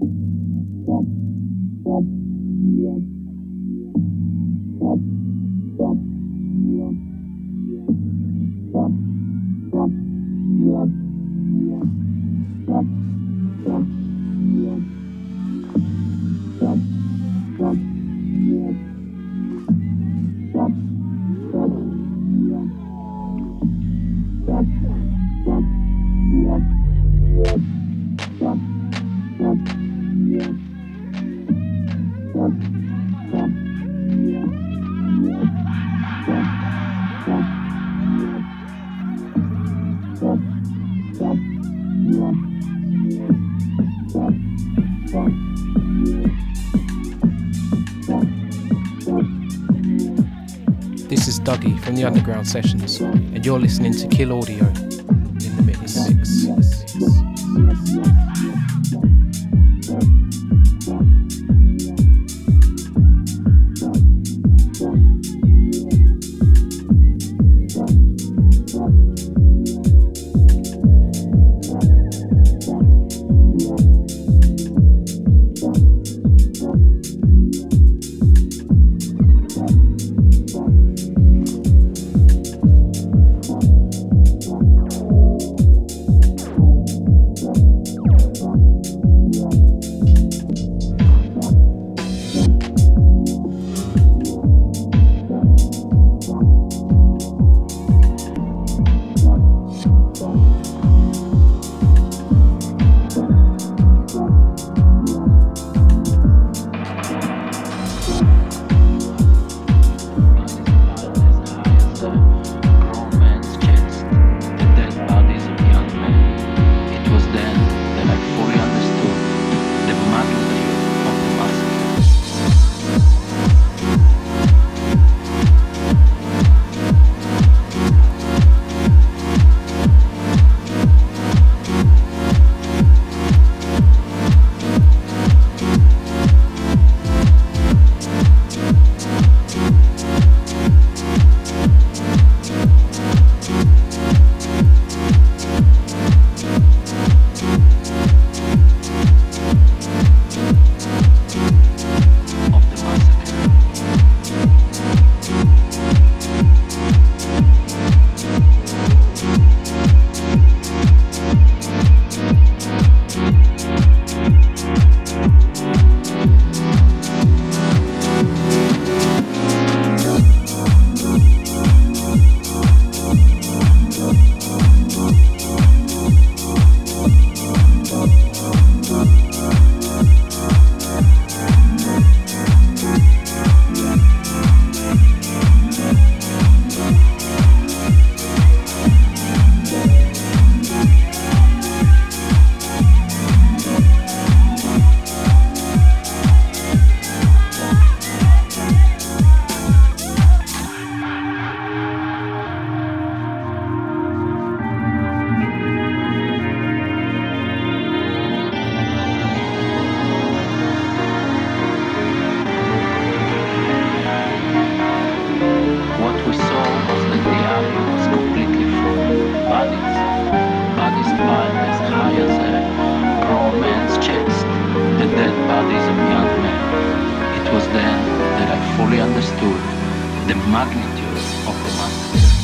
from the Underground Sessions, and you're listening to Kill Audio magnitude of the monster.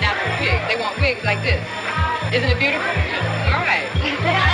Natural wigs. They want wigs like this. Isn't it beautiful? All right.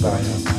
the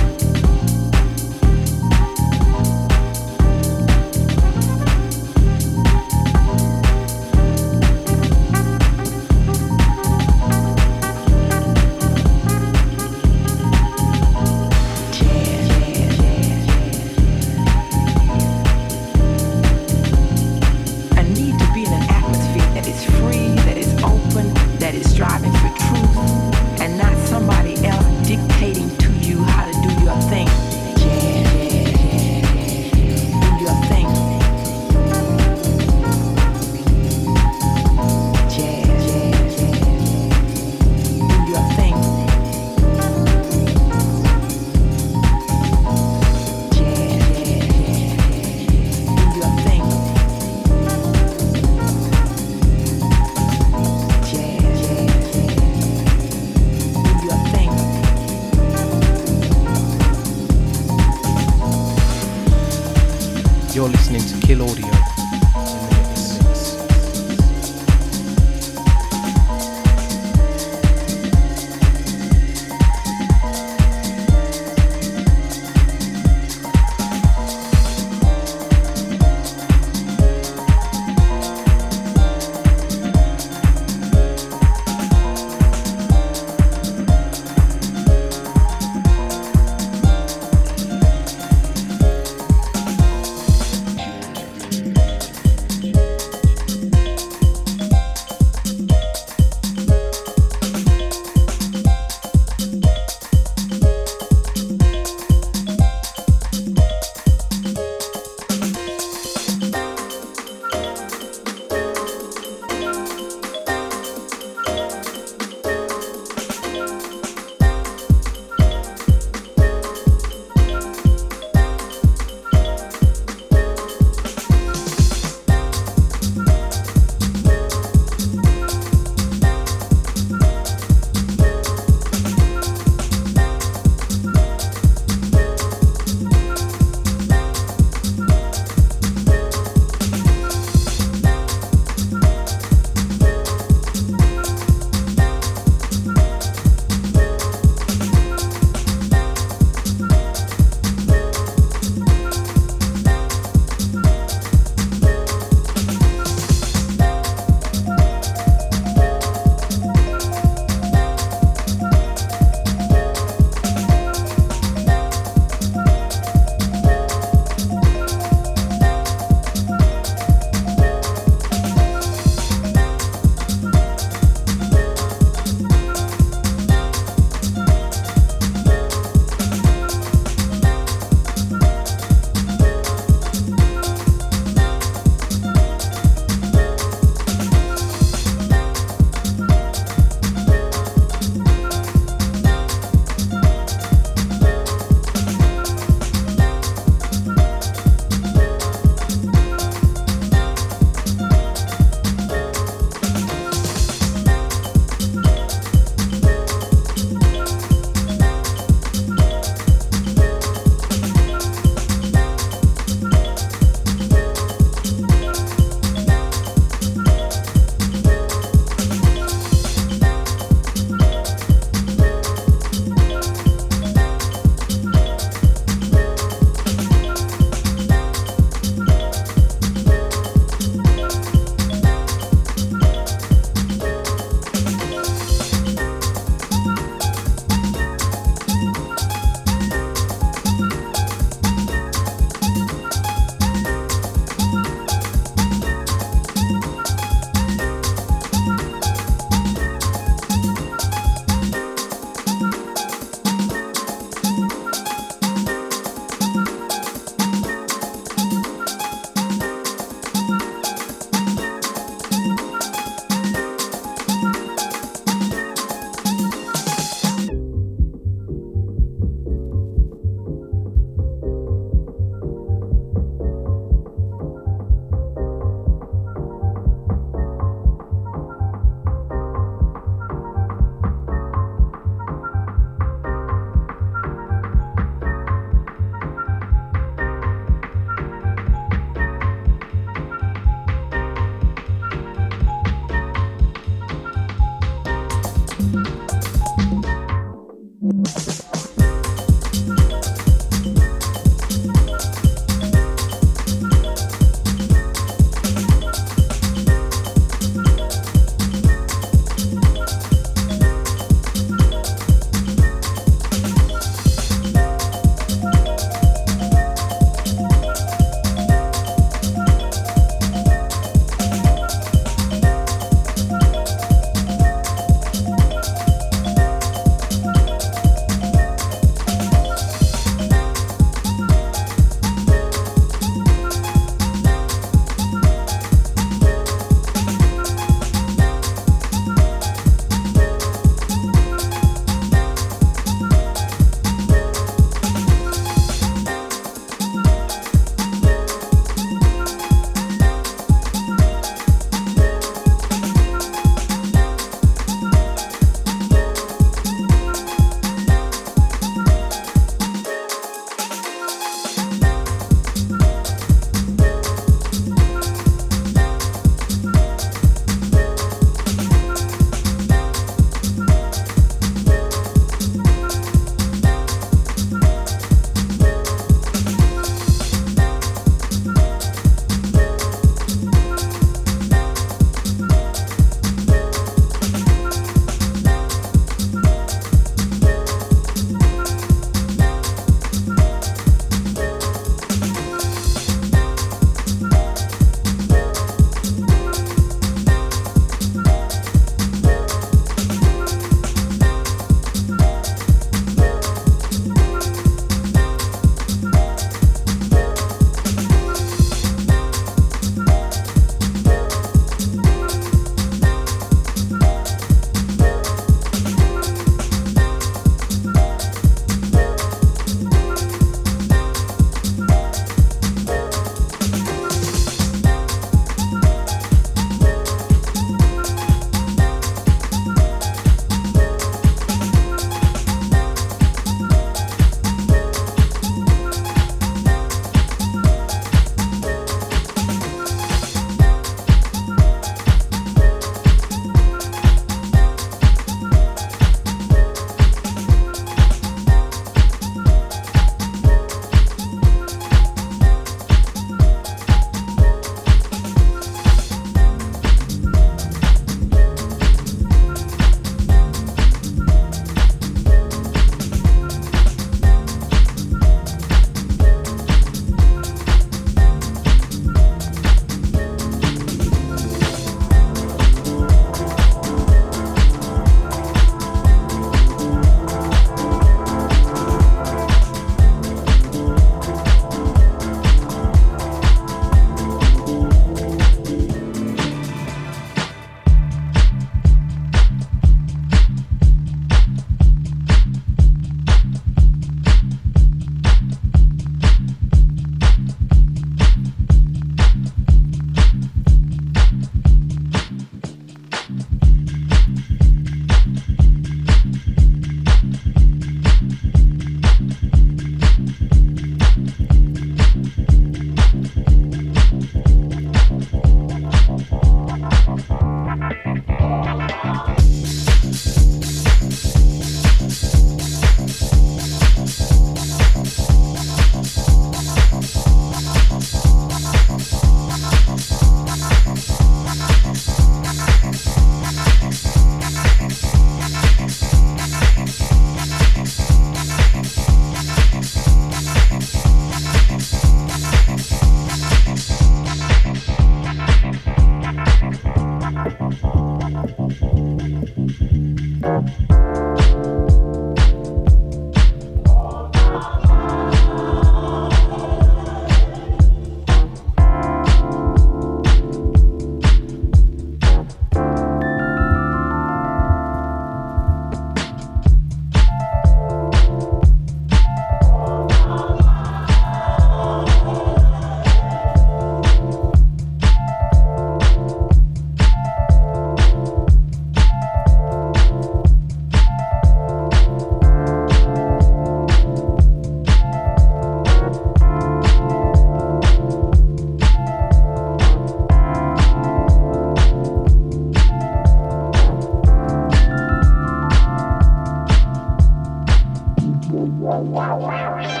Wow, wow.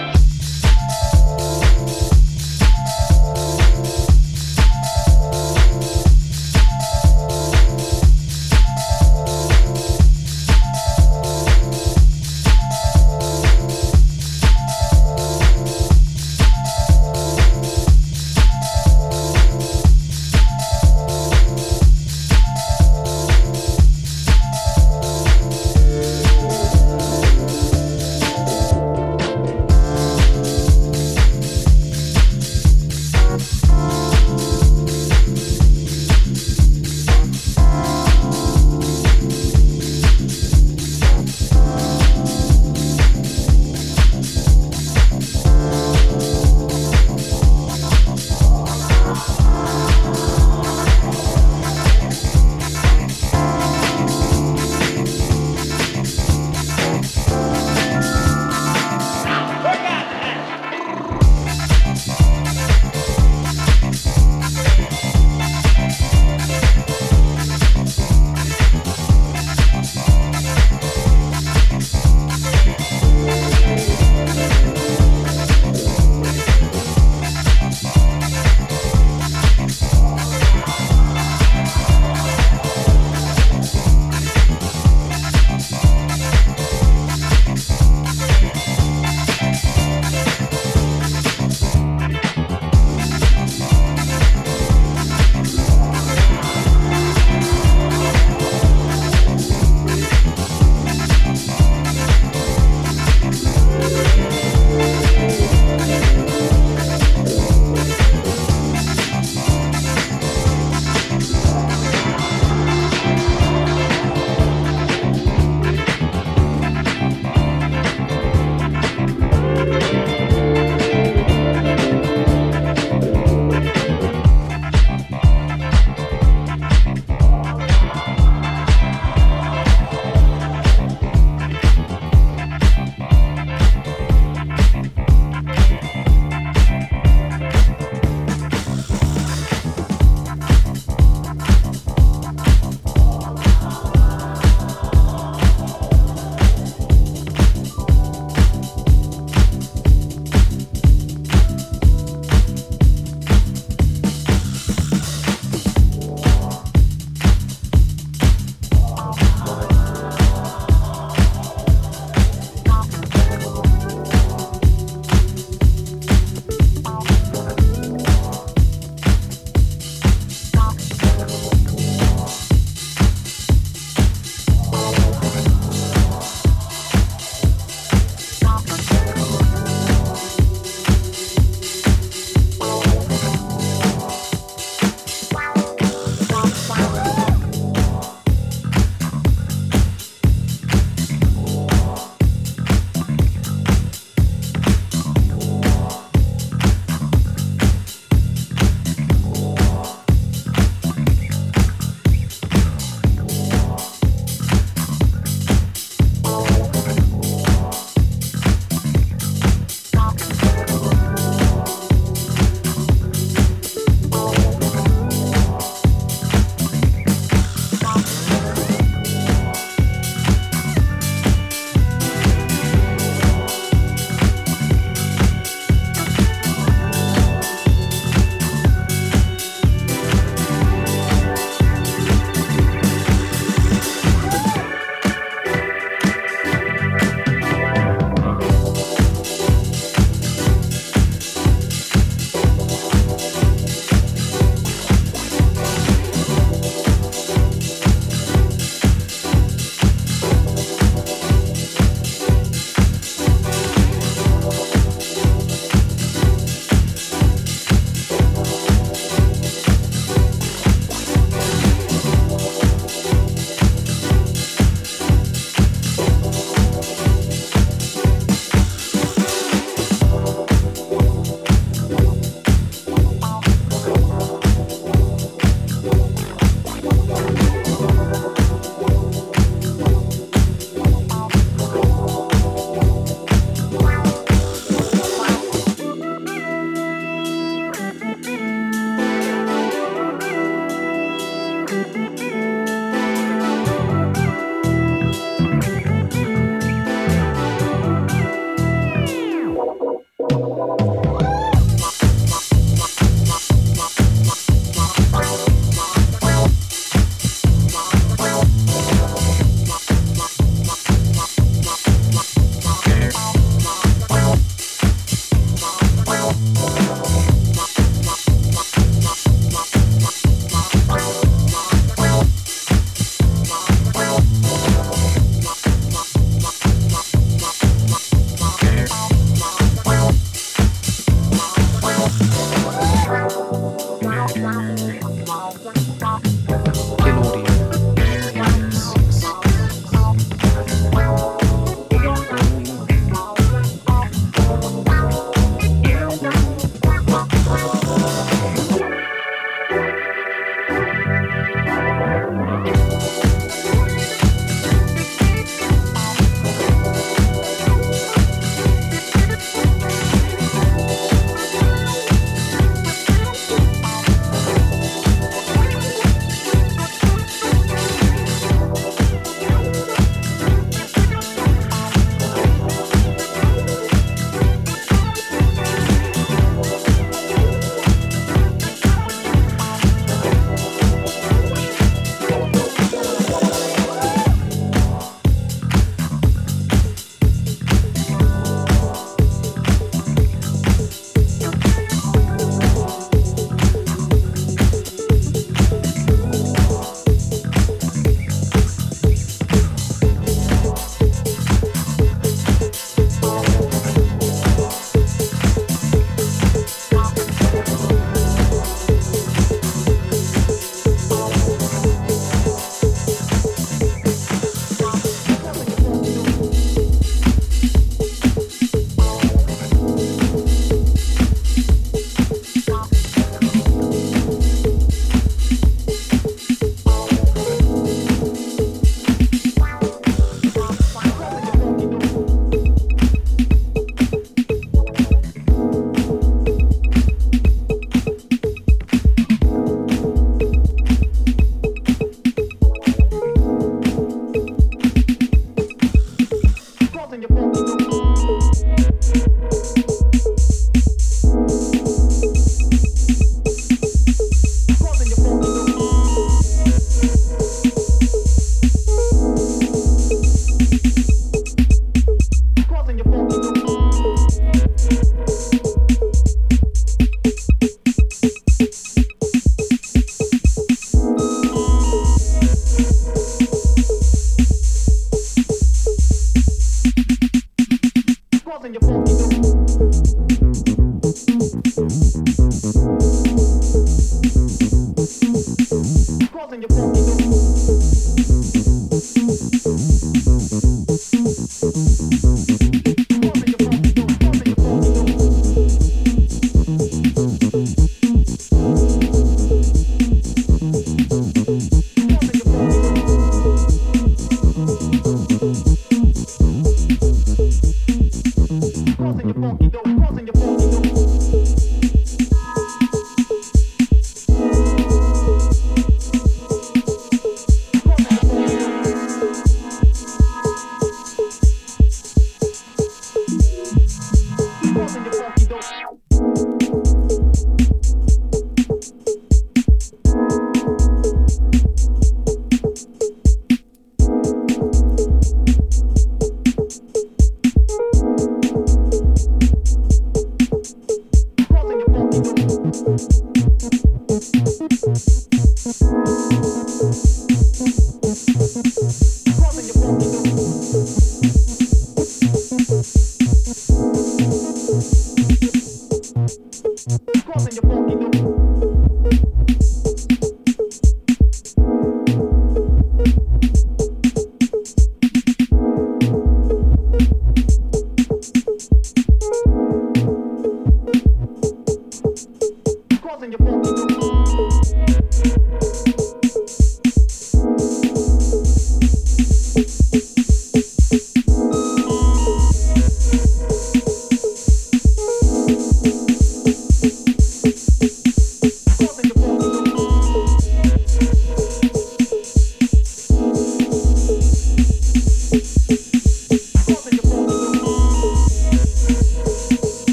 And you want.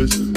listen.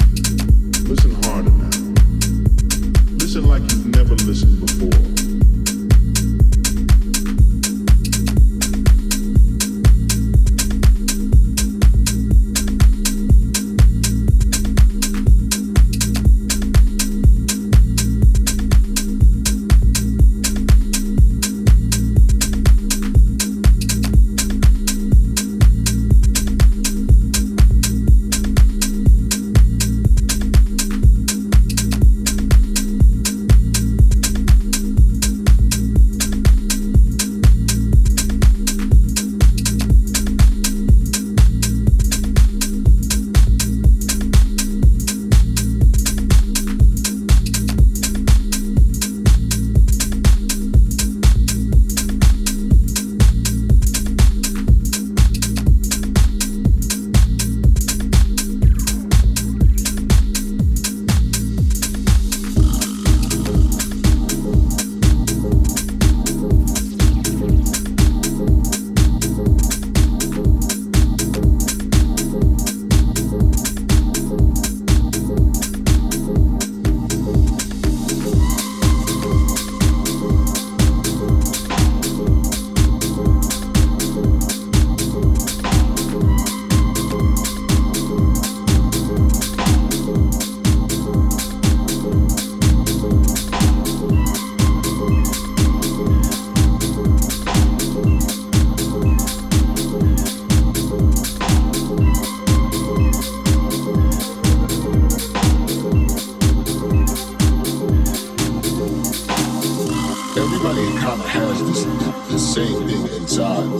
This same thing inside.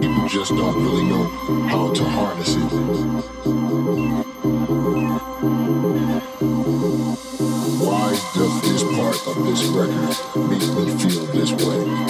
People just don't really know how to harness it. Why does this part of this record make me feel this way?